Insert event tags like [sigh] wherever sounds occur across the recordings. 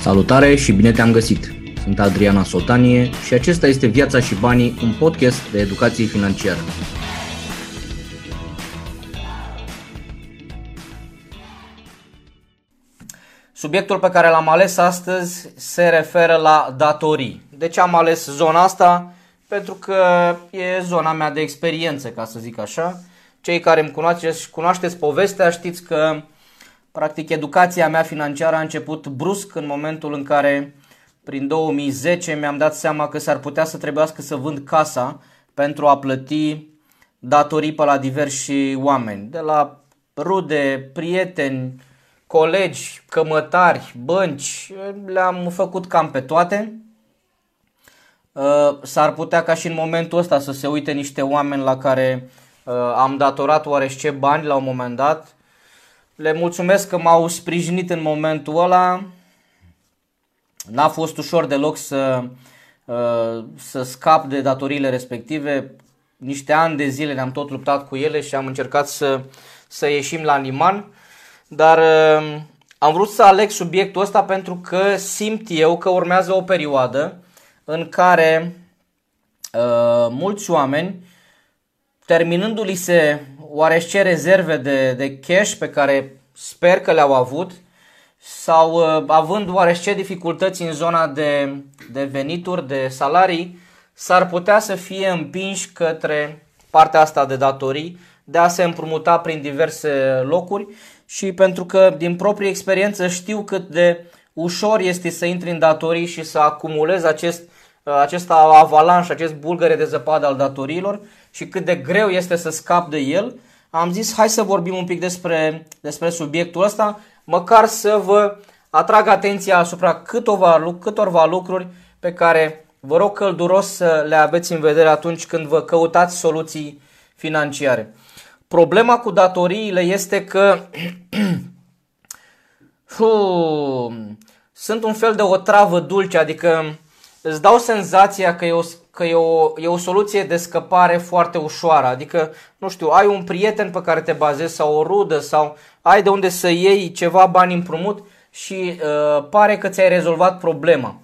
Salutare și bine te-am găsit! Sunt Adriana Sotanie și acesta este Viața și Banii, un podcast de educație financiară. Subiectul pe care l-am ales astăzi se referă la datorii. De ce am ales zona asta? Pentru că e zona mea de experiență, ca să zic așa. Cei care îmi cunoașteți, cunoașteți povestea știți că practic educația mea financiară a început brusc în momentul în care prin 2010 mi-am dat seama că s-ar putea să trebuiască să vând casa pentru a plăti datorii pe la diversi oameni, de la rude, prieteni, colegi, cămătari, bănci, le-am făcut cam pe toate. Uh, s-ar putea ca și în momentul ăsta să se uite niște oameni la care uh, am datorat oarește bani la un moment dat. Le mulțumesc că m-au sprijinit în momentul ăla. N-a fost ușor deloc să, uh, să scap de datoriile respective. Niște ani de zile ne-am tot luptat cu ele și am încercat să, să ieșim la liman. Dar uh, am vrut să aleg subiectul ăsta pentru că simt eu că urmează o perioadă în care uh, mulți oameni, terminându-li se oarește rezerve de, de cash pe care sper că le-au avut, sau uh, având oarește dificultăți în zona de, de venituri, de salarii, s-ar putea să fie împinși către partea asta de datorii, de a se împrumuta prin diverse locuri? Și pentru că din proprie experiență știu cât de ușor este să intri în datorii și să acumulezi acest, acest avalanș, acest bulgăre de zăpadă al datoriilor și cât de greu este să scap de el, am zis hai să vorbim un pic despre, despre subiectul ăsta, măcar să vă atrag atenția asupra câteva, câtorva lucruri pe care vă rog călduros să le aveți în vedere atunci când vă căutați soluții financiare. Problema cu datoriile este că [clears throat] sunt un fel de o travă dulce, adică îți dau senzația că e o, că e o, e o soluție de scăpare foarte ușoară. Adică, nu știu, ai un prieten pe care te bazezi sau o rudă sau ai de unde să iei ceva bani împrumut și uh, pare că ți-ai rezolvat problema.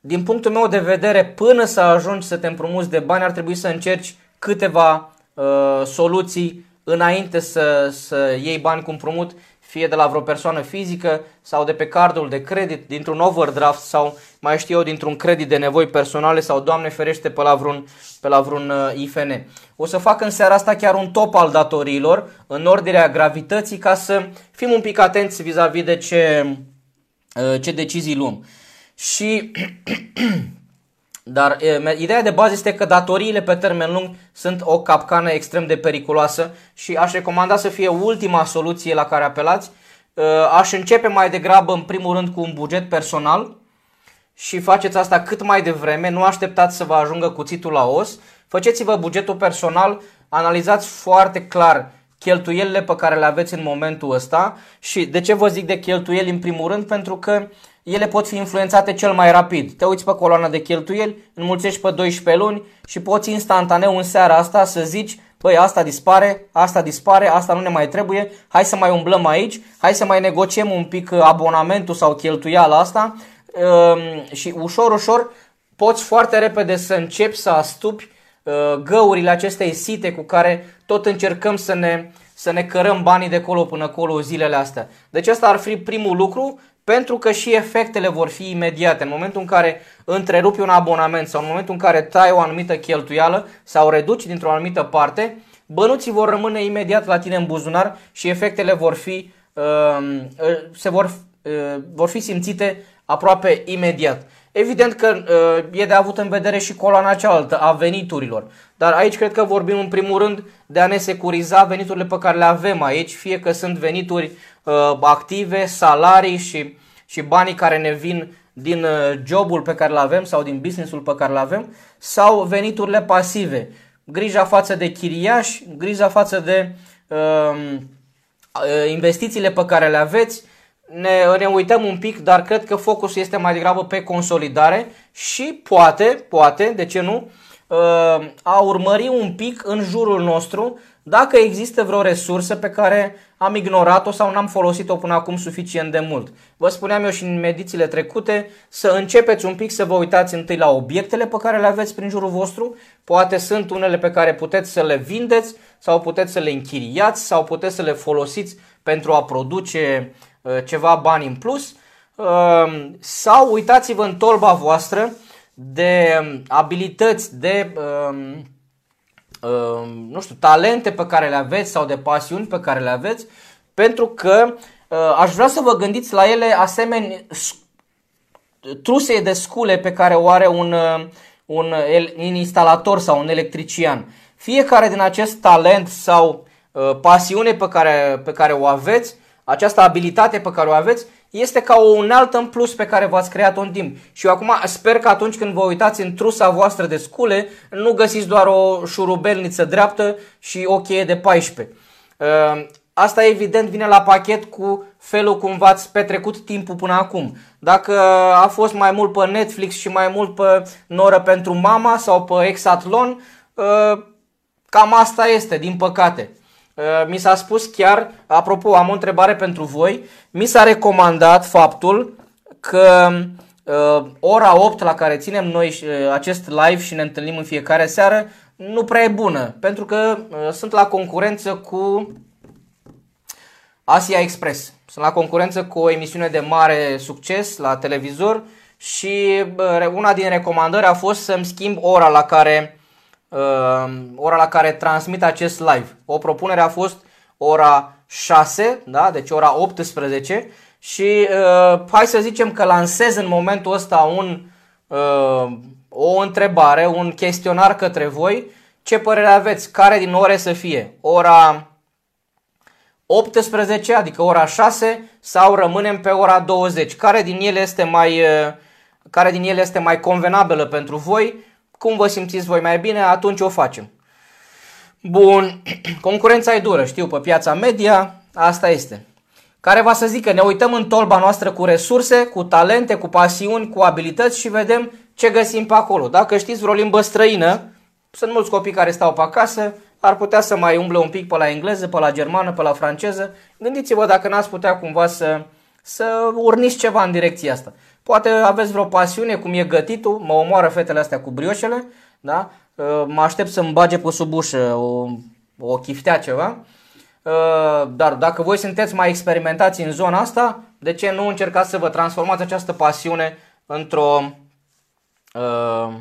Din punctul meu de vedere, până să ajungi să te împrumuți de bani, ar trebui să încerci câteva uh, soluții înainte să, să iei bani cu împrumut, fie de la vreo persoană fizică sau de pe cardul de credit, dintr-un overdraft sau mai știu eu, dintr-un credit de nevoi personale sau, Doamne ferește, pe la vreun, pe la vreun uh, IFN. O să fac în seara asta chiar un top al datoriilor în ordinea gravității ca să fim un pic atenți vis-a-vis de ce, uh, ce decizii luăm. Și [clears throat] Dar e, ideea de bază este că datoriile pe termen lung sunt o capcană extrem de periculoasă și aș recomanda să fie ultima soluție la care apelați. Aș începe mai degrabă în primul rând cu un buget personal și faceți asta cât mai devreme, nu așteptați să vă ajungă cuțitul la os. Faceți-vă bugetul personal, analizați foarte clar cheltuielile pe care le aveți în momentul ăsta și de ce vă zic de cheltuieli în primul rând? Pentru că ele pot fi influențate cel mai rapid. Te uiți pe coloana de cheltuieli, înmulțești pe 12 luni și poți instantaneu în seara asta să zici băi, asta dispare, asta dispare, asta nu ne mai trebuie, hai să mai umblăm aici, hai să mai negociem un pic abonamentul sau cheltuiala asta ehm, și ușor, ușor poți foarte repede să începi să astupi uh, găurile acestei site cu care tot încercăm să ne, să ne cărăm banii de colo până acolo zilele astea. Deci asta ar fi primul lucru pentru că și efectele vor fi imediate. În momentul în care întrerupi un abonament sau în momentul în care tai o anumită cheltuială sau reduci dintr-o anumită parte, bănuții vor rămâne imediat la tine în buzunar și efectele vor fi, uh, se vor, uh, vor fi simțite aproape imediat. Evident că uh, e de avut în vedere și coloana cealaltă a veniturilor. Dar aici cred că vorbim în primul rând de a ne securiza veniturile pe care le avem aici, fie că sunt venituri uh, active, salarii și, și banii care ne vin din uh, jobul pe care îl avem sau din businessul pe care îl avem, sau veniturile pasive. Grija față de chiriași, grija față de uh, investițiile pe care le aveți, ne, ne uităm un pic, dar cred că focusul este mai degrabă pe consolidare și poate, poate, de ce nu, uh, a urmări un pic în jurul nostru dacă există vreo resursă pe care am ignorat-o sau n-am folosit-o până acum suficient de mult. Vă spuneam eu și în medițiile trecute să începeți un pic să vă uitați întâi la obiectele pe care le aveți prin jurul vostru. Poate sunt unele pe care puteți să le vindeți sau puteți să le închiriați sau puteți să le folosiți pentru a produce uh, ceva bani în plus. Uh, sau uitați-vă în tolba voastră de um, abilități, de uh, uh, nu știu, talente pe care le aveți sau de pasiuni pe care le aveți, pentru că uh, aș vrea să vă gândiți la ele asemenea trusei de scule pe care o are un, uh, un, un instalator sau un electrician. Fiecare din acest talent sau uh, pasiune pe care, pe care o aveți, această abilitate pe care o aveți, este ca o unealtă în plus pe care v-ați creat-o în timp. Și eu acum sper că atunci când vă uitați în trusa voastră de scule, nu găsiți doar o șurubelniță dreaptă și o cheie de 14. Uh, asta evident vine la pachet cu felul cum v-ați petrecut timpul până acum. Dacă a fost mai mult pe Netflix și mai mult pe Noră pentru mama sau pe Exatlon, uh, cam asta este, din păcate. Uh, mi s-a spus chiar, apropo, am o întrebare pentru voi, mi s-a recomandat faptul că uh, ora 8 la care ținem noi uh, acest live și ne întâlnim în fiecare seară nu prea e bună, pentru că sunt la concurență cu Asia Express. Sunt la concurență cu o emisiune de mare succes la televizor și una din recomandări a fost să-mi schimb ora la care uh, ora la care transmit acest live. O propunere a fost ora 6, da? deci ora 18 și uh, hai să zicem că lansez în momentul ăsta un, uh, o întrebare, un chestionar către voi. Ce părere aveți? Care din ore să fie? Ora 18, adică ora 6 sau rămânem pe ora 20? Care din ele este mai, uh, care din ele este mai convenabilă pentru voi? Cum vă simțiți voi mai bine, atunci o facem. Bun, [clears throat] concurența e dură, știu, pe piața media, asta este. Care va să zică, ne uităm în tolba noastră cu resurse, cu talente, cu pasiuni, cu abilități și vedem ce găsim pe acolo. Dacă știți vreo limbă străină, sunt mulți copii care stau pe acasă, ar putea să mai umble un pic pe la engleză, pe la germană, pe la franceză. Gândiți-vă dacă n-ați putea cumva să, să urniți ceva în direcția asta. Poate aveți vreo pasiune, cum e gătitul, mă omoară fetele astea cu brioșele, da? Uh, mă aștept să-mi bage pe sub ușă o, o chiftea ceva. Uh, dar dacă voi sunteți mai experimentați în zona asta, de ce nu încercați să vă transformați această pasiune într-o... Uh...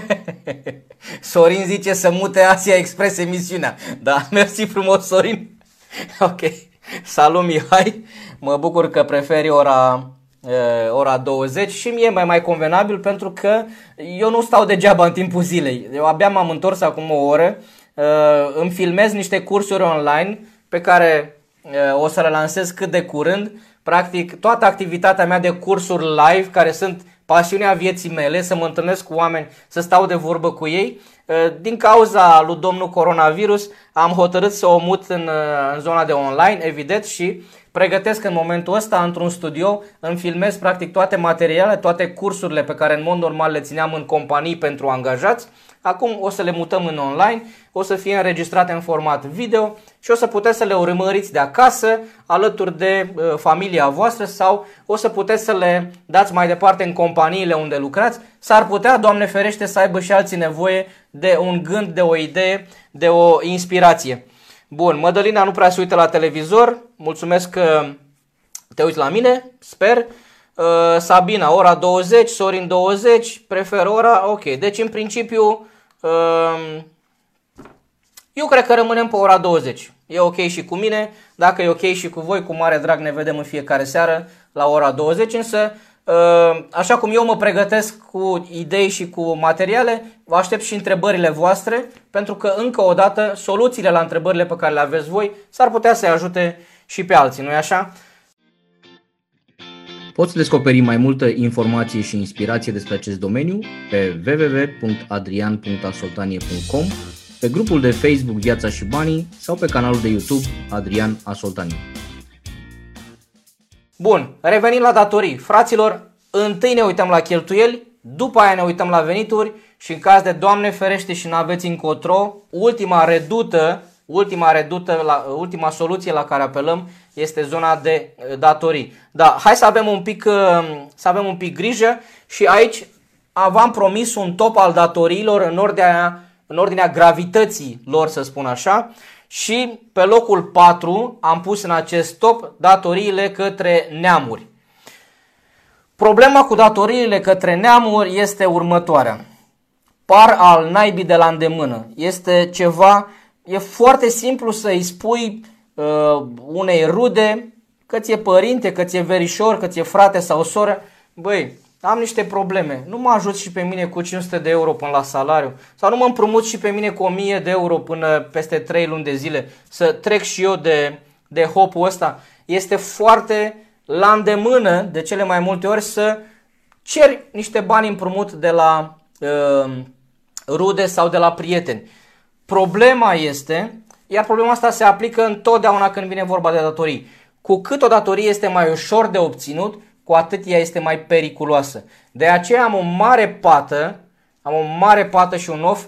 [laughs] Sorin zice să mute Asia Express emisiunea. Da, [laughs] mersi frumos Sorin. [laughs] Ok. Salut Mihai. Mă bucur că preferi ora ora 20 și mie mai mai convenabil pentru că eu nu stau degeaba în timpul zilei. Eu abia m-am întors acum o oră, îmi filmez niște cursuri online pe care o să le lansez cât de curând. Practic toată activitatea mea de cursuri live care sunt pasiunea vieții mele, să mă întâlnesc cu oameni, să stau de vorbă cu ei. Din cauza lui domnul coronavirus am hotărât să o mut în, în zona de online, evident, și pregătesc în momentul ăsta într-un studio, îmi filmez practic toate materialele, toate cursurile pe care în mod normal le țineam în companii pentru angajați. Acum o să le mutăm în online, o să fie înregistrate în format video și o să puteți să le urmăriți de acasă, alături de uh, familia voastră sau o să puteți să le dați mai departe în companiile unde lucrați. S-ar putea, Doamne ferește, să aibă și alții nevoie de un gând, de o idee, de o inspirație. Bun, Mădălina nu prea se uită la televizor. Mulțumesc că te uiți la mine, sper. Uh, Sabina, ora 20, Sorin 20, prefer ora, ok. Deci în principiu uh, eu cred că rămânem pe ora 20. E ok și cu mine, dacă e ok și cu voi, cu mare drag ne vedem în fiecare seară la ora 20, însă Uh, așa cum eu mă pregătesc cu idei și cu materiale, vă aștept și întrebările voastre, pentru că, încă o dată, soluțiile la întrebările pe care le aveți voi s-ar putea să-i ajute și pe alții, nu-i așa? Poți descoperi mai multă informație și inspirație despre acest domeniu pe www.adrian.asoltanie.com, pe grupul de Facebook Viața și Banii sau pe canalul de YouTube Adrian Asoltanie. Bun, revenind la datorii. Fraților, întâi ne uităm la cheltuieli, după aia ne uităm la venituri și în caz de Doamne ferește și nu aveți încotro, ultima redută, ultima redută, la, ultima soluție la care apelăm este zona de uh, datorii. Da, hai să avem un pic, uh, să avem un pic grijă și aici v-am promis un top al datoriilor în ordinea, în ordinea gravității lor, să spun așa. Și pe locul 4 am pus în acest top datoriile către neamuri. Problema cu datoriile către neamuri este următoarea. Par al naibii de la îndemână. Este ceva, e foarte simplu să îi spui uh, unei rude, că ți-e părinte, că ți-e verișor, că ți-e frate sau soră, băi, am niște probleme, nu mă ajut și pe mine cu 500 de euro până la salariu sau nu mă împrumut și pe mine cu 1000 de euro până peste 3 luni de zile să trec și eu de, de hopul ăsta. Este foarte la îndemână de cele mai multe ori să ceri niște bani împrumut de la uh, rude sau de la prieteni. Problema este, iar problema asta se aplică întotdeauna când vine vorba de datorii. Cu cât o datorie este mai ușor de obținut, cu atât ea este mai periculoasă. De aceea am o mare pată, am o mare pată și un off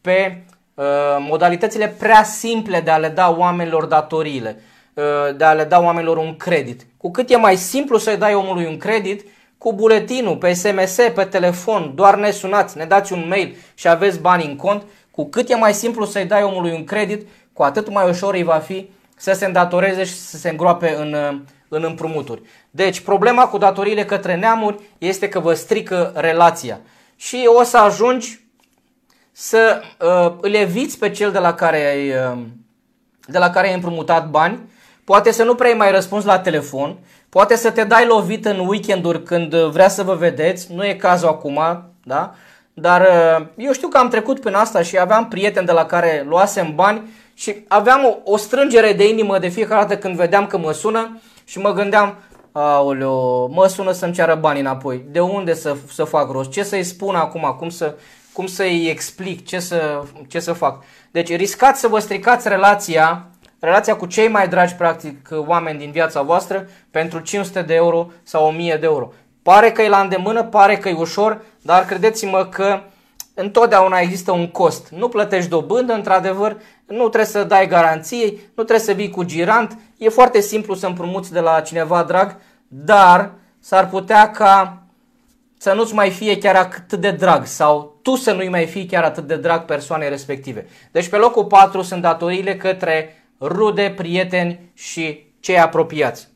pe uh, modalitățile prea simple de a le da oamenilor datoriile, uh, de a le da oamenilor un credit. Cu cât e mai simplu să-i dai omului un credit, cu buletinul, pe SMS, pe telefon, doar ne sunați, ne dați un mail și aveți bani în cont, cu cât e mai simplu să-i dai omului un credit, cu atât mai ușor îi va fi să se îndatoreze și să se îngroape în, uh, în împrumuturi. Deci, problema cu datoriile către neamuri este că vă strică relația. Și o să ajungi să uh, îl eviți pe cel de la care ai, uh, de la care ai împrumutat bani, poate să nu prea mai răspuns la telefon, poate să te dai lovit în weekenduri când vrea să vă vedeți, nu e cazul acum, da? Dar uh, eu știu că am trecut prin asta și aveam prieteni de la care luasem bani și aveam o, o strângere de inimă de fiecare dată când vedeam că mă sună și mă gândeam, aoleo, mă sună să-mi ceară bani înapoi. De unde să, să fac rost? Ce să-i spun acum? Cum, să, cum să-i explic? Ce să, ce să fac? Deci riscați să vă stricați relația, relația cu cei mai dragi, practic, oameni din viața voastră pentru 500 de euro sau 1000 de euro. Pare că e la îndemână, pare că e ușor, dar credeți-mă că întotdeauna există un cost. Nu plătești dobândă, într-adevăr, nu trebuie să dai garanție, nu trebuie să vii cu girant, e foarte simplu să împrumuți de la cineva drag, dar s-ar putea ca să nu-ți mai fie chiar atât de drag sau tu să nu-i mai fii chiar atât de drag persoanei respective. Deci pe locul 4 sunt datoriile către rude, prieteni și cei apropiați.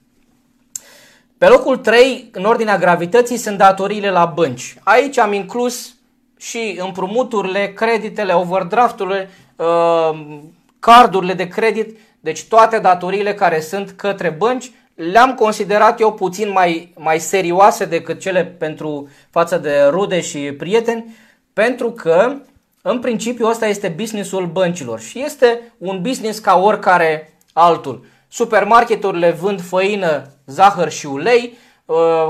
Pe locul 3, în ordinea gravității, sunt datoriile la bănci. Aici am inclus și împrumuturile, creditele, overdrafturile, uh, cardurile de credit, deci toate datoriile care sunt către bănci, le-am considerat eu puțin mai, mai serioase decât cele pentru față de rude și prieteni, pentru că în principiu ăsta este businessul băncilor și este un business ca oricare altul. Supermarketurile vând făină, zahăr și ulei, Uh,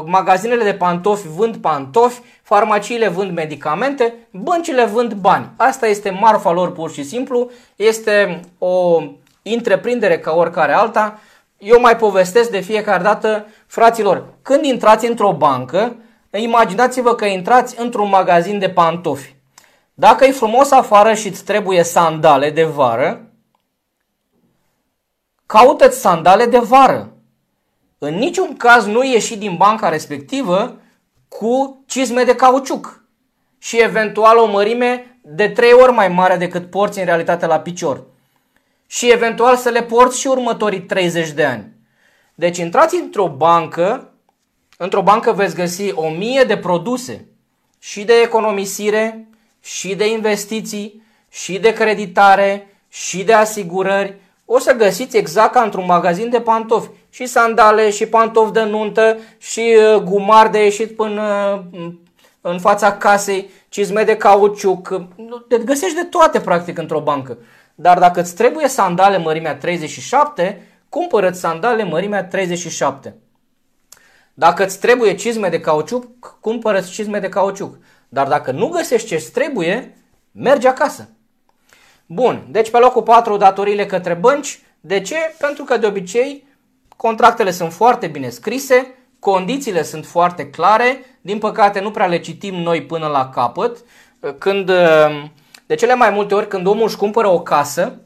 magazinele de pantofi vând pantofi, farmaciile vând medicamente, băncile vând bani. Asta este marfa lor pur și simplu, este o întreprindere ca oricare alta. Eu mai povestesc de fiecare dată, fraților, când intrați într-o bancă, imaginați-vă că intrați într-un magazin de pantofi. Dacă e frumos afară și îți trebuie sandale de vară, caută-ți sandale de vară în niciun caz nu ieși din banca respectivă cu cizme de cauciuc și eventual o mărime de trei ori mai mare decât porți în realitate la picior. Și eventual să le porți și următorii 30 de ani. Deci intrați într-o bancă, într-o bancă veți găsi o mie de produse și de economisire, și de investiții, și de creditare, și de asigurări. O să găsiți exact ca într-un magazin de pantofi și sandale, și pantofi de nuntă, și uh, gumar de ieșit până uh, în fața casei, cizme de cauciuc, te găsești de toate practic într-o bancă. Dar dacă îți trebuie sandale mărimea 37, cumpără sandale mărimea 37. Dacă îți trebuie cizme de cauciuc, cumpără cizme de cauciuc. Dar dacă nu găsești ce îți trebuie, mergi acasă. Bun, deci pe locul 4 datoriile către bănci. De ce? Pentru că de obicei Contractele sunt foarte bine scrise, condițiile sunt foarte clare, din păcate nu prea le citim noi până la capăt, când, de cele mai multe ori când omul își cumpără o casă,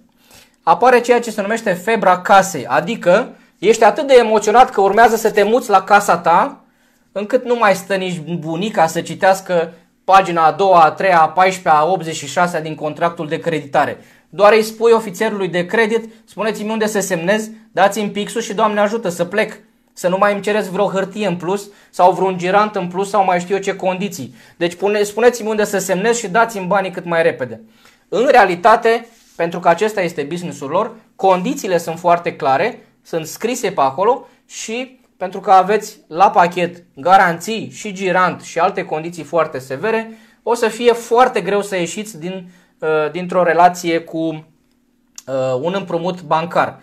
apare ceea ce se numește febra casei, adică ești atât de emoționat că urmează să te muți la casa ta, încât nu mai stă nici bunica să citească pagina a doua, a treia, a 14, a 86 din contractul de creditare. Doar îi spui ofițerului de credit, spuneți-mi unde să semnez, dați-mi pixul și Doamne ajută să plec. Să nu mai îmi cereți vreo hârtie în plus sau vreun girant în plus sau mai știu eu ce condiții. Deci spuneți-mi unde să semnez și dați-mi banii cât mai repede. În realitate, pentru că acesta este businessul lor, condițiile sunt foarte clare, sunt scrise pe acolo și pentru că aveți la pachet garanții și girant și alte condiții foarte severe, o să fie foarte greu să ieșiți din, uh, dintr-o relație cu uh, un împrumut bancar.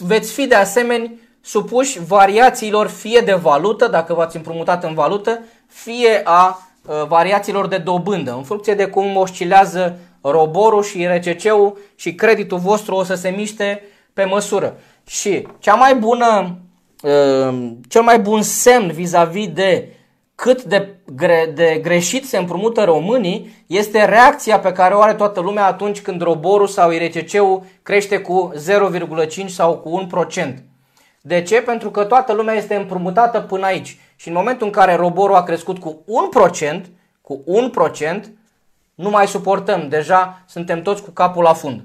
Veți fi de asemenea supuși variațiilor fie de valută, dacă v-ați împrumutat în valută, fie a uh, variațiilor de dobândă, în funcție de cum oscilează roborul și RCC-ul și creditul vostru o să se miște pe măsură. Și cea mai bună, uh, cel mai bun semn vis-a-vis de cât de, gre, de greșit se împrumută românii este reacția pe care o are toată lumea atunci când roborul sau IRCC-ul crește cu 0,5 sau cu 1%. De ce? Pentru că toată lumea este împrumutată până aici. Și în momentul în care roborul a crescut cu 1%, cu 1%, nu mai suportăm. Deja suntem toți cu capul la fund.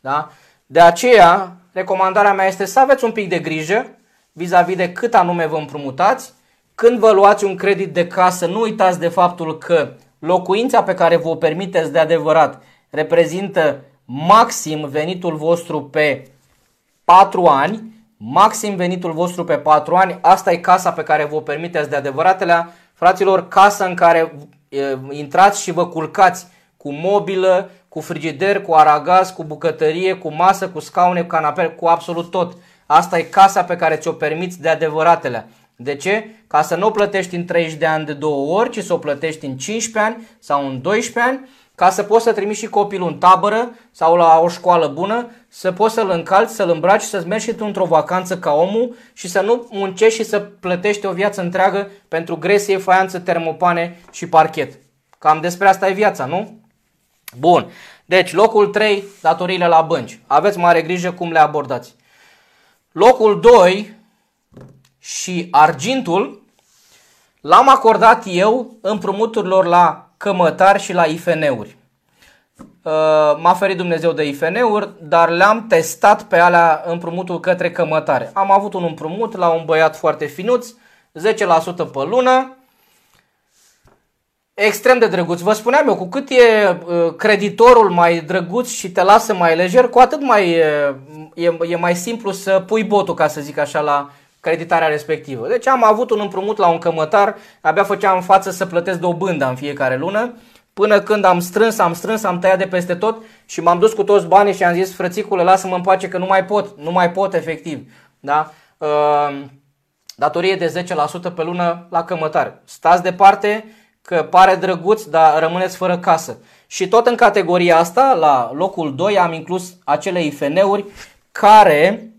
Da? De aceea, recomandarea mea este să aveți un pic de grijă vis-a-vis de cât anume vă împrumutați. Când vă luați un credit de casă, nu uitați de faptul că locuința pe care vă o permiteți de adevărat reprezintă maxim venitul vostru pe 4 ani, maxim venitul vostru pe 4 ani, asta e casa pe care vă o permiteți de adevăratele. Fraților, casa în care intrați și vă culcați cu mobilă, cu frigider, cu aragaz, cu bucătărie, cu masă, cu scaune, cu canapele, cu absolut tot. Asta e casa pe care ți-o permiți de adevăratele. De ce? Ca să nu o plătești în 30 de ani de două ori, ci să o plătești în 15 ani sau în 12 ani, ca să poți să trimiți și copilul în tabără sau la o școală bună, să poți să-l încalci, să-l îmbraci, să-ți mergi și tu într-o vacanță ca omul și să nu muncești și să plătești o viață întreagă pentru gresie, faianță, termopane și parchet. Cam despre asta e viața, nu? Bun. Deci, locul 3, datoriile la bănci. Aveți mare grijă cum le abordați. Locul 2 și argintul l-am acordat eu împrumuturilor la cămătari și la IFN-uri. Uh, m-a ferit Dumnezeu de IFN-uri, dar le-am testat pe alea împrumutul către cămătare. Am avut un împrumut la un băiat foarte finuț, 10% pe lună, extrem de drăguț. Vă spuneam eu, cu cât e uh, creditorul mai drăguț și te lasă mai lejer, cu atât mai e, e, e mai simplu să pui botul, ca să zic așa, la creditarea respectivă. Deci am avut un împrumut la un cămătar, abia făceam față să plătesc dobânda în fiecare lună, până când am strâns, am strâns, am tăiat de peste tot și m-am dus cu toți banii și am zis, frățicule, lasă-mă în pace că nu mai pot, nu mai pot efectiv. Da? Uh, datorie de 10% pe lună la cămătar. Stați departe că pare drăguț, dar rămâneți fără casă. Și tot în categoria asta, la locul 2, am inclus acele IFN-uri care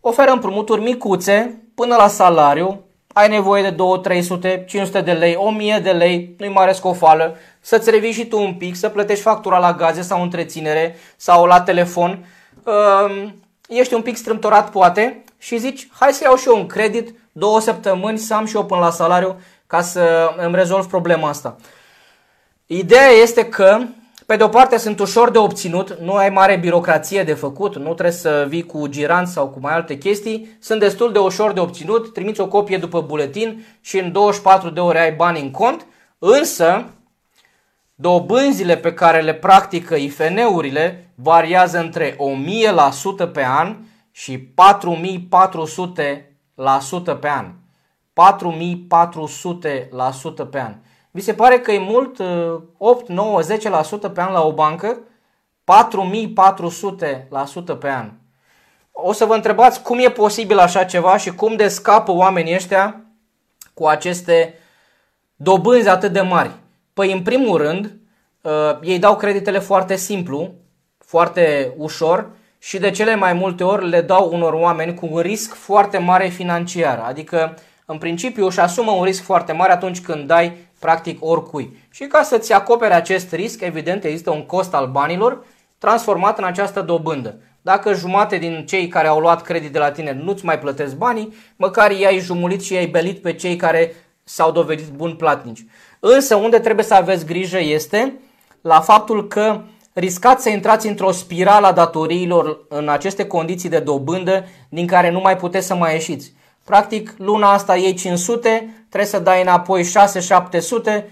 oferă împrumuturi micuțe până la salariu, ai nevoie de 2, 300, 500 de lei, 1000 de lei, nu-i mare scofală, să-ți revii și tu un pic, să plătești factura la gaze sau întreținere sau la telefon, ehm, ești un pic strâmtorat poate și zici, hai să iau și eu un credit, două săptămâni, să am și eu până la salariu ca să îmi rezolv problema asta. Ideea este că pe de o parte sunt ușor de obținut, nu ai mare birocrație de făcut, nu trebuie să vii cu girant sau cu mai alte chestii, sunt destul de ușor de obținut, trimiți o copie după buletin și în 24 de ore ai bani în cont, însă dobânzile pe care le practică IFN-urile variază între 1000% pe an și 4400% pe an. 4400% pe an. Vi se pare că e mult 8, 9, 10% pe an la o bancă? 4400% pe an. O să vă întrebați cum e posibil așa ceva și cum de scapă oamenii ăștia cu aceste dobânzi atât de mari. Păi în primul rând, uh, ei dau creditele foarte simplu, foarte ușor și de cele mai multe ori le dau unor oameni cu un risc foarte mare financiar. Adică în principiu își asumă un risc foarte mare atunci când dai practic oricui. Și ca să-ți acopere acest risc, evident există un cost al banilor transformat în această dobândă. Dacă jumate din cei care au luat credit de la tine nu-ți mai plătesc banii, măcar i-ai jumulit și i-ai belit pe cei care s-au dovedit bun platnici. Însă unde trebuie să aveți grijă este la faptul că riscați să intrați într-o spirală a datoriilor în aceste condiții de dobândă din care nu mai puteți să mai ieșiți. Practic, luna asta iei 500, trebuie să dai înapoi 6-700,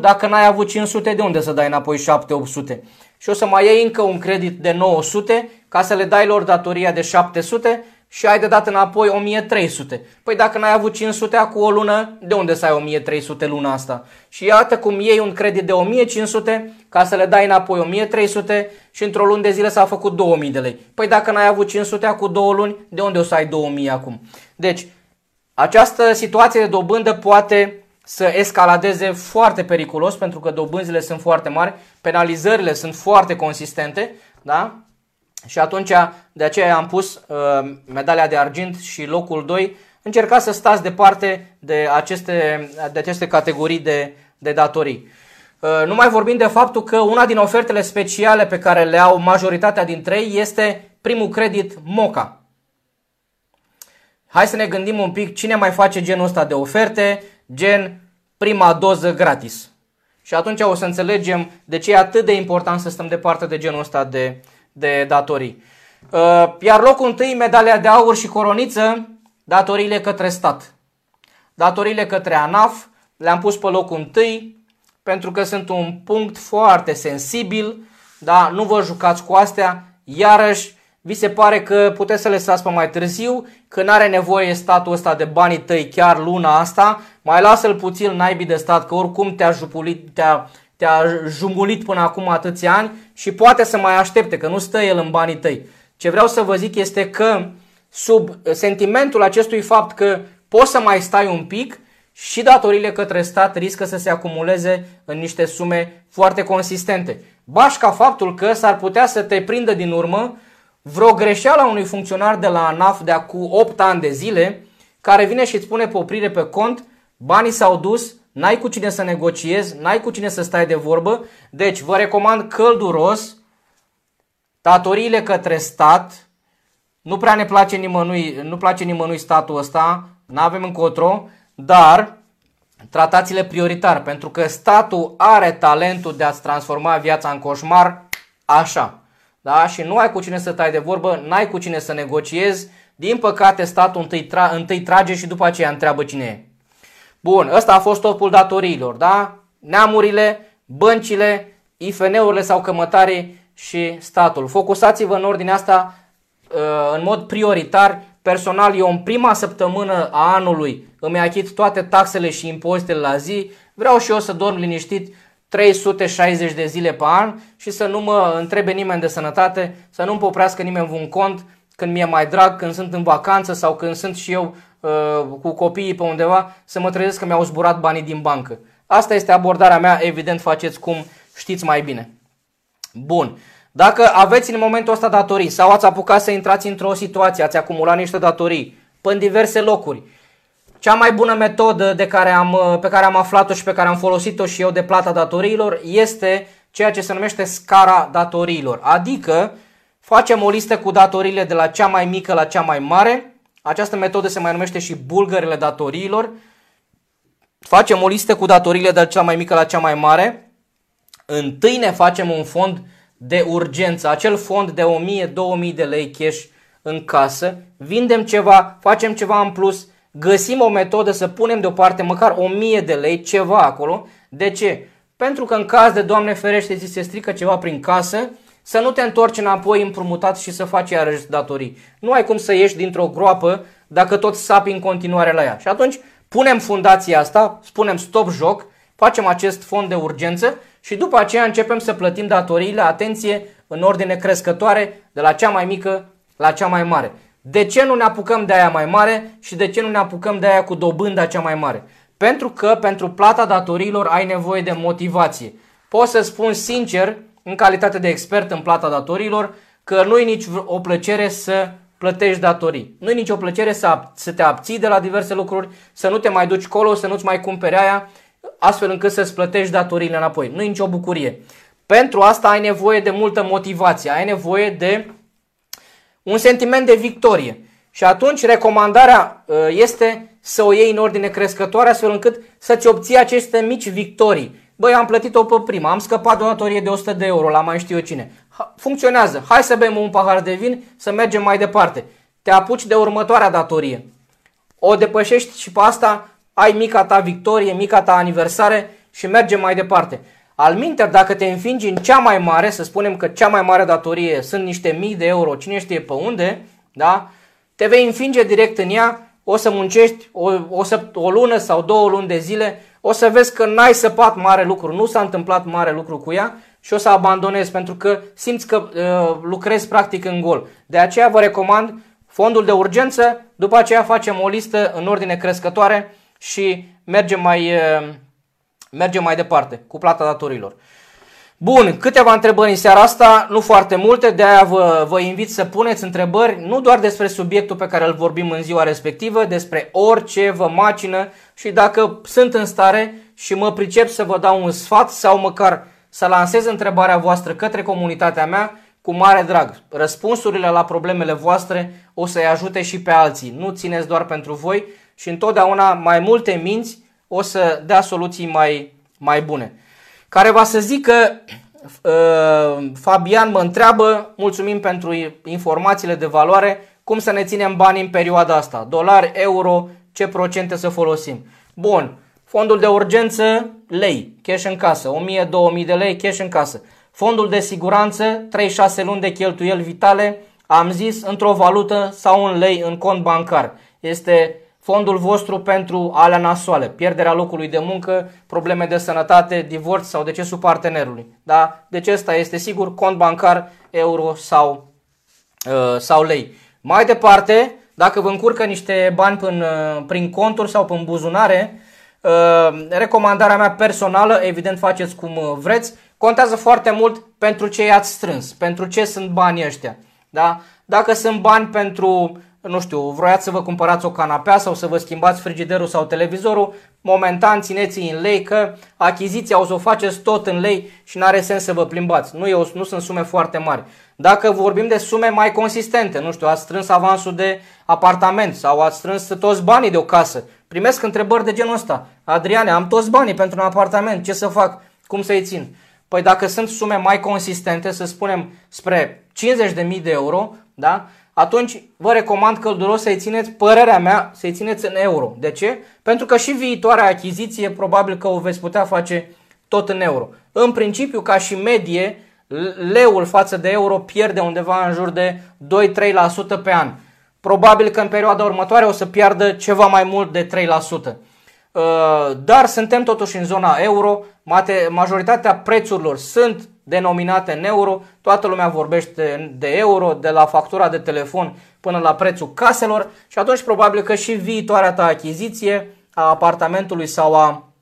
dacă n-ai avut 500, de unde să dai înapoi 7-800? Și o să mai iei încă un credit de 900 ca să le dai lor datoria de 700 și ai de dat înapoi 1300. Păi dacă n-ai avut 500 acum o lună, de unde să ai 1300 luna asta? Și iată cum iei un credit de 1500 ca să le dai înapoi 1300 și într-o lună de zile s-a făcut 2000 de lei. Păi dacă n-ai avut 500 acum două luni, de unde o să ai 2000 acum? Deci, această situație de dobândă poate să escaladeze foarte periculos pentru că dobânzile sunt foarte mari, penalizările sunt foarte consistente, da? Și atunci, de aceea am pus uh, medalia de argint și locul 2. Încercați să stați departe de aceste, de aceste categorii de, de datorii. Uh, nu mai vorbim de faptul că una din ofertele speciale pe care le au majoritatea dintre ei este primul credit MOCA. Hai să ne gândim un pic cine mai face genul ăsta de oferte, gen prima doză gratis. Și atunci o să înțelegem de ce e atât de important să stăm departe de genul ăsta de, de datorii. Uh, iar locul întâi, medalia de aur și coroniță, datoriile către stat. Datoriile către ANAF le-am pus pe locul întâi pentru că sunt un punct foarte sensibil, da? nu vă jucați cu astea, iarăși vi se pare că puteți să le lăsați pe mai târziu, că nu are nevoie statul ăsta de banii tăi chiar luna asta, mai lasă-l puțin naibii de stat, că oricum te-a, jupulit, te-a, te-a jumulit până acum atâția ani și poate să mai aștepte, că nu stă el în banii tăi. Ce vreau să vă zic este că sub sentimentul acestui fapt că poți să mai stai un pic, și datorile către stat riscă să se acumuleze în niște sume foarte consistente. Bașca faptul că s-ar putea să te prindă din urmă vreo greșeală a unui funcționar de la ANAF de acum 8 ani de zile, care vine și îți spune pe oprire pe cont, banii s-au dus, n-ai cu cine să negociezi, n-ai cu cine să stai de vorbă, deci vă recomand călduros datoriile către stat, nu prea ne place nimănui, nu place nimănui statul ăsta, nu avem încotro, dar tratați-le prioritar, pentru că statul are talentul de a-ți transforma viața în coșmar așa da? și nu ai cu cine să tai de vorbă, n-ai cu cine să negociezi, din păcate statul întâi, tra- întâi trage și după aceea întreabă cine e. Bun, ăsta a fost topul datoriilor, da? Neamurile, băncile, IFN-urile sau cămătarii și statul. Focusați-vă în ordinea asta uh, în mod prioritar. Personal, eu în prima săptămână a anului îmi achit toate taxele și impozitele la zi. Vreau și eu să dorm liniștit 360 de zile pe an și să nu mă întrebe nimeni de sănătate, să nu-mi poprească nimeni un cont când mi-e mai drag, când sunt în vacanță sau când sunt și eu uh, cu copiii pe undeva, să mă trezesc că mi-au zburat banii din bancă. Asta este abordarea mea, evident faceți cum știți mai bine. Bun. Dacă aveți în momentul ăsta datorii sau ați apucat să intrați într-o situație, ați acumulat niște datorii pe în diverse locuri, cea mai bună metodă de care am, pe care am aflat-o și pe care am folosit-o și eu de plata datoriilor este ceea ce se numește scara datoriilor. Adică facem o listă cu datoriile de la cea mai mică la cea mai mare. Această metodă se mai numește și bulgările datoriilor. Facem o listă cu datoriile de la cea mai mică la cea mai mare. Întâi ne facem un fond de urgență, acel fond de 1000-2000 de lei cash în casă, vindem ceva, facem ceva în plus, găsim o metodă să punem deoparte măcar 1000 de lei, ceva acolo. De ce? Pentru că în caz de Doamne ferește ți se strică ceva prin casă, să nu te întorci înapoi împrumutat și să faci iarăși datorii. Nu ai cum să ieși dintr-o groapă dacă tot sapi în continuare la ea. Și atunci punem fundația asta, spunem stop joc, facem acest fond de urgență și după aceea începem să plătim datoriile, atenție, în ordine crescătoare, de la cea mai mică la cea mai mare. De ce nu ne apucăm de aia mai mare și de ce nu ne apucăm de aia cu dobânda cea mai mare? Pentru că pentru plata datoriilor ai nevoie de motivație. Pot să spun sincer, în calitate de expert în plata datoriilor, că nu e nici o plăcere să plătești datorii. Nu e nicio plăcere să, să te abții de la diverse lucruri, să nu te mai duci colo, să nu-ți mai cumperi aia, astfel încât să-ți plătești datoriile înapoi. Nu e nicio bucurie. Pentru asta ai nevoie de multă motivație, ai nevoie de un sentiment de victorie. Și atunci recomandarea uh, este să o iei în ordine crescătoare astfel încât să-ți obții aceste mici victorii. Băi, am plătit-o pe prima, am scăpat de o datorie de 100 de euro la mai știu eu cine. Funcționează. Hai să bem un pahar de vin, să mergem mai departe. Te apuci de următoarea datorie. O depășești și pe asta ai mica ta victorie, mica ta aniversare și mergem mai departe. Al minter, dacă te înfingi în cea mai mare, să spunem că cea mai mare datorie sunt niște mii de euro, cine știe pe unde, da? te vei înfinge direct în ea, o să muncești o, o, o lună sau două luni de zile, o să vezi că n-ai săpat mare lucru, nu s-a întâmplat mare lucru cu ea și o să abandonezi pentru că simți că uh, lucrezi practic în gol. De aceea vă recomand fondul de urgență, după aceea facem o listă în ordine crescătoare și mergem mai, uh, mergem mai departe cu plata datorilor. Bun, câteva întrebări în seara asta, nu foarte multe, de aia vă, vă invit să puneți întrebări, nu doar despre subiectul pe care îl vorbim în ziua respectivă, despre orice vă macină și dacă sunt în stare și mă pricep să vă dau un sfat sau măcar să lansez întrebarea voastră către comunitatea mea, cu mare drag. Răspunsurile la problemele voastre o să-i ajute și pe alții. Nu țineți doar pentru voi și întotdeauna mai multe minți o să dea soluții mai, mai bune care va să zică uh, Fabian mă întreabă, mulțumim pentru informațiile de valoare, cum să ne ținem bani în perioada asta, dolari, euro, ce procente să folosim. Bun, fondul de urgență, lei, cash în casă, 1000-2000 de lei, cash în casă. Fondul de siguranță, 3-6 luni de cheltuieli vitale, am zis, într-o valută sau în lei în cont bancar. Este fondul vostru pentru alea nasoale, pierderea locului de muncă, probleme de sănătate, divorț sau decesul partenerului. Da? Deci ăsta este sigur cont bancar, euro sau, uh, sau lei. Mai departe, dacă vă încurcă niște bani prin, uh, prin conturi sau prin buzunare, uh, recomandarea mea personală, evident faceți cum uh, vreți, contează foarte mult pentru ce i-ați strâns, pentru ce sunt banii ăștia. Da? Dacă sunt bani pentru nu știu, vroiați să vă cumpărați o canapea sau să vă schimbați frigiderul sau televizorul, momentan țineți în lei că achiziția o să o faceți tot în lei și nu are sens să vă plimbați. Nu, eu, nu sunt sume foarte mari. Dacă vorbim de sume mai consistente, nu știu, ați strâns avansul de apartament sau ați strâns toți banii de o casă, primesc întrebări de genul ăsta. Adriane, am toți banii pentru un apartament, ce să fac? Cum să-i țin? Păi dacă sunt sume mai consistente, să spunem spre 50.000 de euro, da? Atunci vă recomand călduros să-i țineți, părerea mea, să-i țineți în euro. De ce? Pentru că și viitoarea achiziție probabil că o veți putea face tot în euro. În principiu, ca și medie, leul față de euro pierde undeva în jur de 2-3% pe an. Probabil că în perioada următoare o să piardă ceva mai mult de 3%. Uh, dar suntem totuși în zona euro, majoritatea prețurilor sunt denominate în euro, toată lumea vorbește de euro, de la factura de telefon până la prețul caselor și atunci probabil că și viitoarea ta achiziție a apartamentului sau a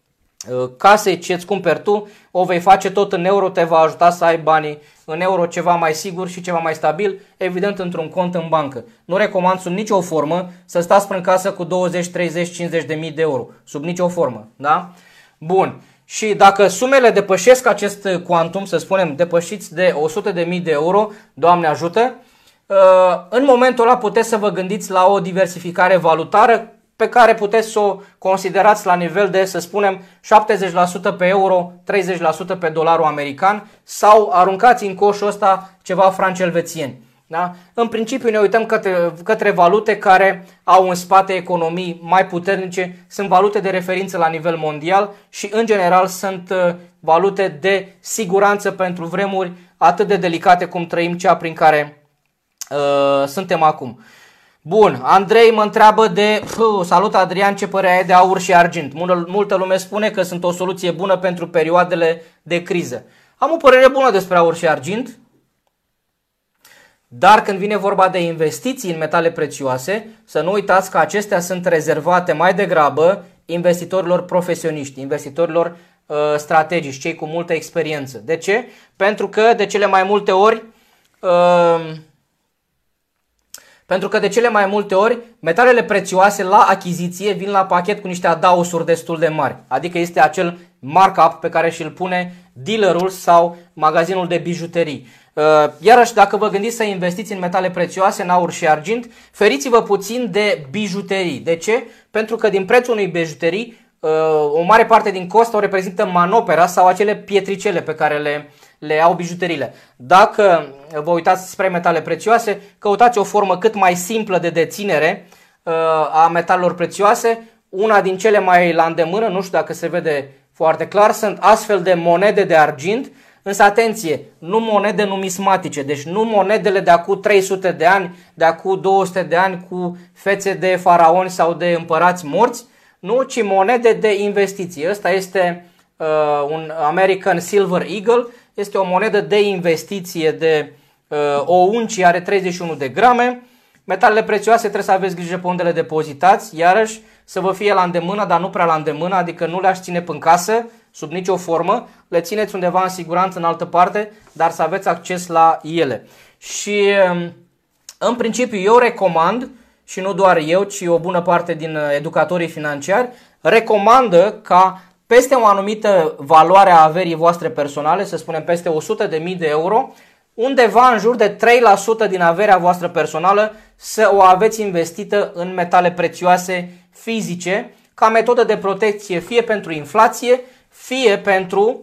uh, casei ce îți cumperi tu, o vei face tot în euro, te va ajuta să ai banii în euro ceva mai sigur și ceva mai stabil, evident într-un cont în bancă. Nu recomand sub nicio formă să stați prin casă cu 20, 30, 50 de mii de euro, sub nicio formă, da? Bun. Și dacă sumele depășesc acest quantum, să spunem, depășiți de 100.000 de euro, Doamne ajută, uh, în momentul ăla puteți să vă gândiți la o diversificare valutară pe care puteți să o considerați la nivel de, să spunem, 70% pe euro, 30% pe dolarul american sau aruncați în coșul ăsta ceva franci elvețieni. Da? În principiu ne uităm către, către valute care au în spate economii mai puternice, sunt valute de referință la nivel mondial și în general sunt uh, valute de siguranță pentru vremuri atât de delicate cum trăim cea prin care uh, suntem acum. Bun, Andrei mă întreabă de, puh, salut Adrian, ce părere ai de aur și argint? Multă, multă lume spune că sunt o soluție bună pentru perioadele de criză. Am o părere bună despre aur și argint, dar când vine vorba de investiții în metale prețioase, să nu uitați că acestea sunt rezervate mai degrabă investitorilor profesioniști, investitorilor uh, strategici, cei cu multă experiență. De ce? Pentru că de cele mai multe ori uh, Pentru că de cele mai multe ori metalele prețioase la achiziție vin la pachet cu niște adausuri destul de mari. Adică este acel markup pe care și-l pune dealerul sau magazinul de bijuterii. Uh, iarăși, dacă vă gândiți să investiți în metale prețioase, în aur și argint, feriți-vă puțin de bijuterii. De ce? Pentru că din prețul unei bijuterii, uh, o mare parte din cost o reprezintă manopera sau acele pietricele pe care le, le au bijuteriile. Dacă vă uitați spre metale prețioase, căutați o formă cât mai simplă de deținere uh, a metalelor prețioase. Una din cele mai la îndemână, nu știu dacă se vede foarte clar, sunt astfel de monede de argint, însă atenție, nu monede numismatice, deci nu monedele de acum 300 de ani, de acum 200 de ani cu fețe de faraoni sau de împărați morți, nu, ci monede de investiție. Ăsta este uh, un American Silver Eagle, este o monedă de investiție de uh, o uncie, are 31 de grame. Metalele prețioase trebuie să aveți grijă pe unde le depozitați, iarăși să vă fie la îndemână, dar nu prea la îndemână, adică nu le-aș ține în casă, sub nicio formă, le țineți undeva în siguranță în altă parte, dar să aveți acces la ele. Și um, în principiu eu recomand, și nu doar eu, ci o bună parte din uh, educatorii financiari, recomandă ca peste o anumită valoare a averii voastre personale, să spunem peste 100.000 de euro, undeva în jur de 3% din averea voastră personală să o aveți investită în metale prețioase fizice ca metodă de protecție fie pentru inflație, fie pentru,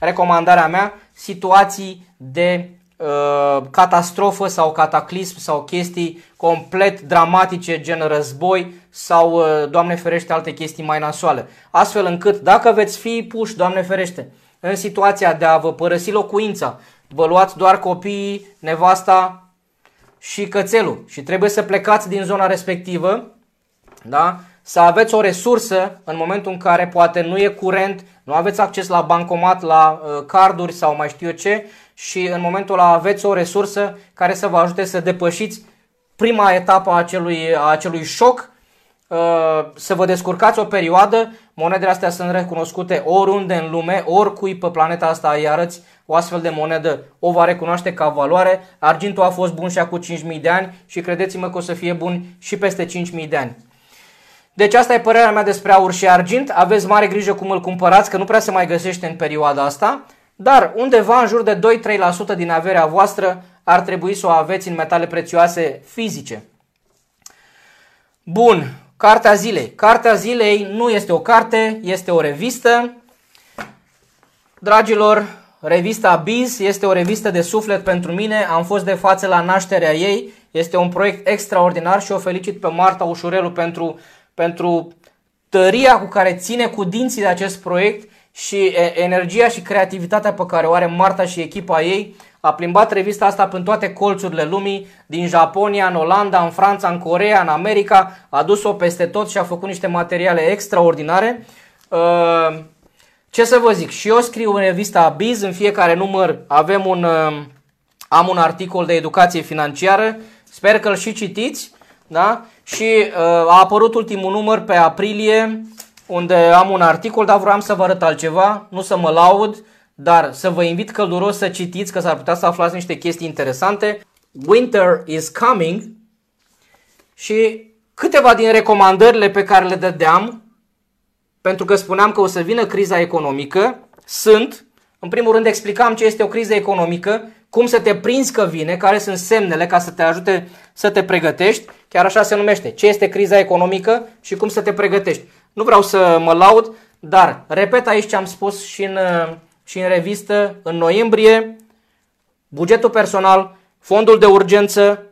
recomandarea mea, situații de uh, catastrofă sau cataclism sau chestii complet dramatice gen război sau, uh, Doamne ferește, alte chestii mai nasoale. Astfel încât, dacă veți fi puși, Doamne ferește, în situația de a vă părăsi locuința, vă luați doar copiii, nevasta și cățelul și trebuie să plecați din zona respectivă, da? să aveți o resursă în momentul în care poate nu e curent, nu aveți acces la bancomat, la uh, carduri sau mai știu eu ce și în momentul ăla aveți o resursă care să vă ajute să depășiți prima etapă a acelui, a acelui șoc, uh, să vă descurcați o perioadă, monedele astea sunt recunoscute oriunde în lume, oricui pe planeta asta îi arăți o astfel de monedă o va recunoaște ca valoare. Argintul a fost bun și acum 5.000 de ani și credeți-mă că o să fie bun și peste 5.000 de ani. Deci asta e părerea mea despre aur și argint. Aveți mare grijă cum îl cumpărați, că nu prea se mai găsește în perioada asta. Dar undeva în jur de 2-3% din averea voastră ar trebui să o aveți în metale prețioase fizice. Bun, cartea zilei. Cartea zilei nu este o carte, este o revistă. Dragilor, revista Biz este o revistă de suflet pentru mine. Am fost de față la nașterea ei. Este un proiect extraordinar și o felicit pe Marta Ușurelu pentru pentru tăria cu care ține cu dinții de acest proiect și energia și creativitatea pe care o are Marta și echipa ei. A plimbat revista asta prin toate colțurile lumii, din Japonia, în Olanda, în Franța, în Corea, în America, a dus-o peste tot și a făcut niște materiale extraordinare. Uh, ce să vă zic, și eu scriu în revista Biz, în fiecare număr avem un, uh, am un articol de educație financiară, sper că îl și citiți. Da? Și uh, a apărut ultimul număr pe aprilie, unde am un articol, dar vreau să vă arăt altceva, nu să mă laud, dar să vă invit călduros să citiți, că s-ar putea să aflați niște chestii interesante. Winter is coming și câteva din recomandările pe care le dădeam, pentru că spuneam că o să vină criza economică, sunt, în primul rând explicam ce este o criză economică, cum să te prinzi că vine, care sunt semnele ca să te ajute să te pregătești, chiar așa se numește, ce este criza economică și cum să te pregătești. Nu vreau să mă laud, dar repet aici ce am spus și în, și în revistă, în noiembrie, bugetul personal, fondul de urgență,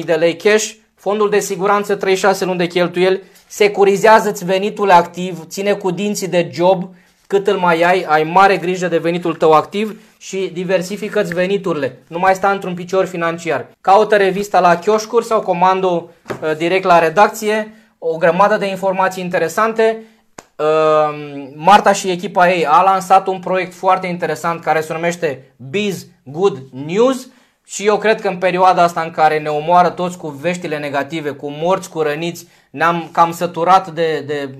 1000-2000 de lei cash, fondul de siguranță, 36 luni de cheltuieli, securizează-ți venitul activ, ține cu dinții de job, cât îl mai ai, ai mare grijă de venitul tău activ și diversifică-ți veniturile. Nu mai sta într-un picior financiar. Caută revista la chioșcuri sau comandă uh, direct la redacție. O grămadă de informații interesante. Uh, Marta și echipa ei a lansat un proiect foarte interesant care se numește Biz Good News și eu cred că în perioada asta în care ne omoară toți cu veștile negative, cu morți, cu răniți, ne-am cam săturat de, de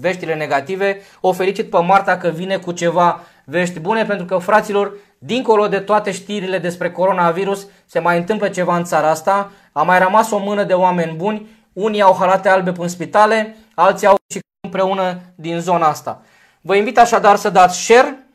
veștile negative, o felicit pe Marta că vine cu ceva vești bune, pentru că, fraților, dincolo de toate știrile despre coronavirus, se mai întâmplă ceva în țara asta, a mai rămas o mână de oameni buni, unii au halate albe în spitale, alții au și împreună din zona asta. Vă invit așadar să dați share.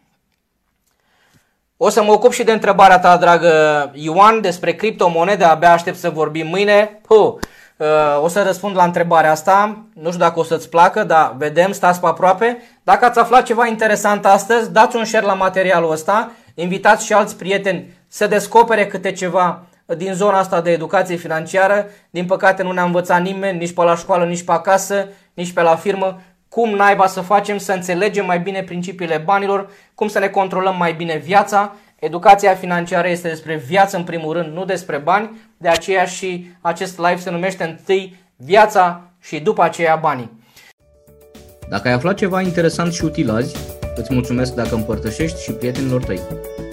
O să mă ocup și de întrebarea ta, dragă Ioan, despre criptomonede, abia aștept să vorbim mâine. Puh. Uh, o să răspund la întrebarea asta, nu știu dacă o să-ți placă, dar vedem, stați pe aproape. Dacă ați aflat ceva interesant astăzi, dați un share la materialul ăsta, invitați și alți prieteni să descopere câte ceva din zona asta de educație financiară. Din păcate nu ne-a învățat nimeni, nici pe la școală, nici pe acasă, nici pe la firmă, cum naiba să facem să înțelegem mai bine principiile banilor, cum să ne controlăm mai bine viața. Educația financiară este despre viață în primul rând, nu despre bani, de aceea și acest live se numește întâi viața și după aceea banii. Dacă ai aflat ceva interesant și util azi, îți mulțumesc dacă împărtășești și prietenilor tăi.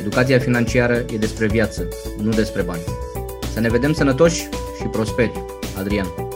Educația financiară e despre viață, nu despre bani. Să ne vedem sănătoși și prosperi. Adrian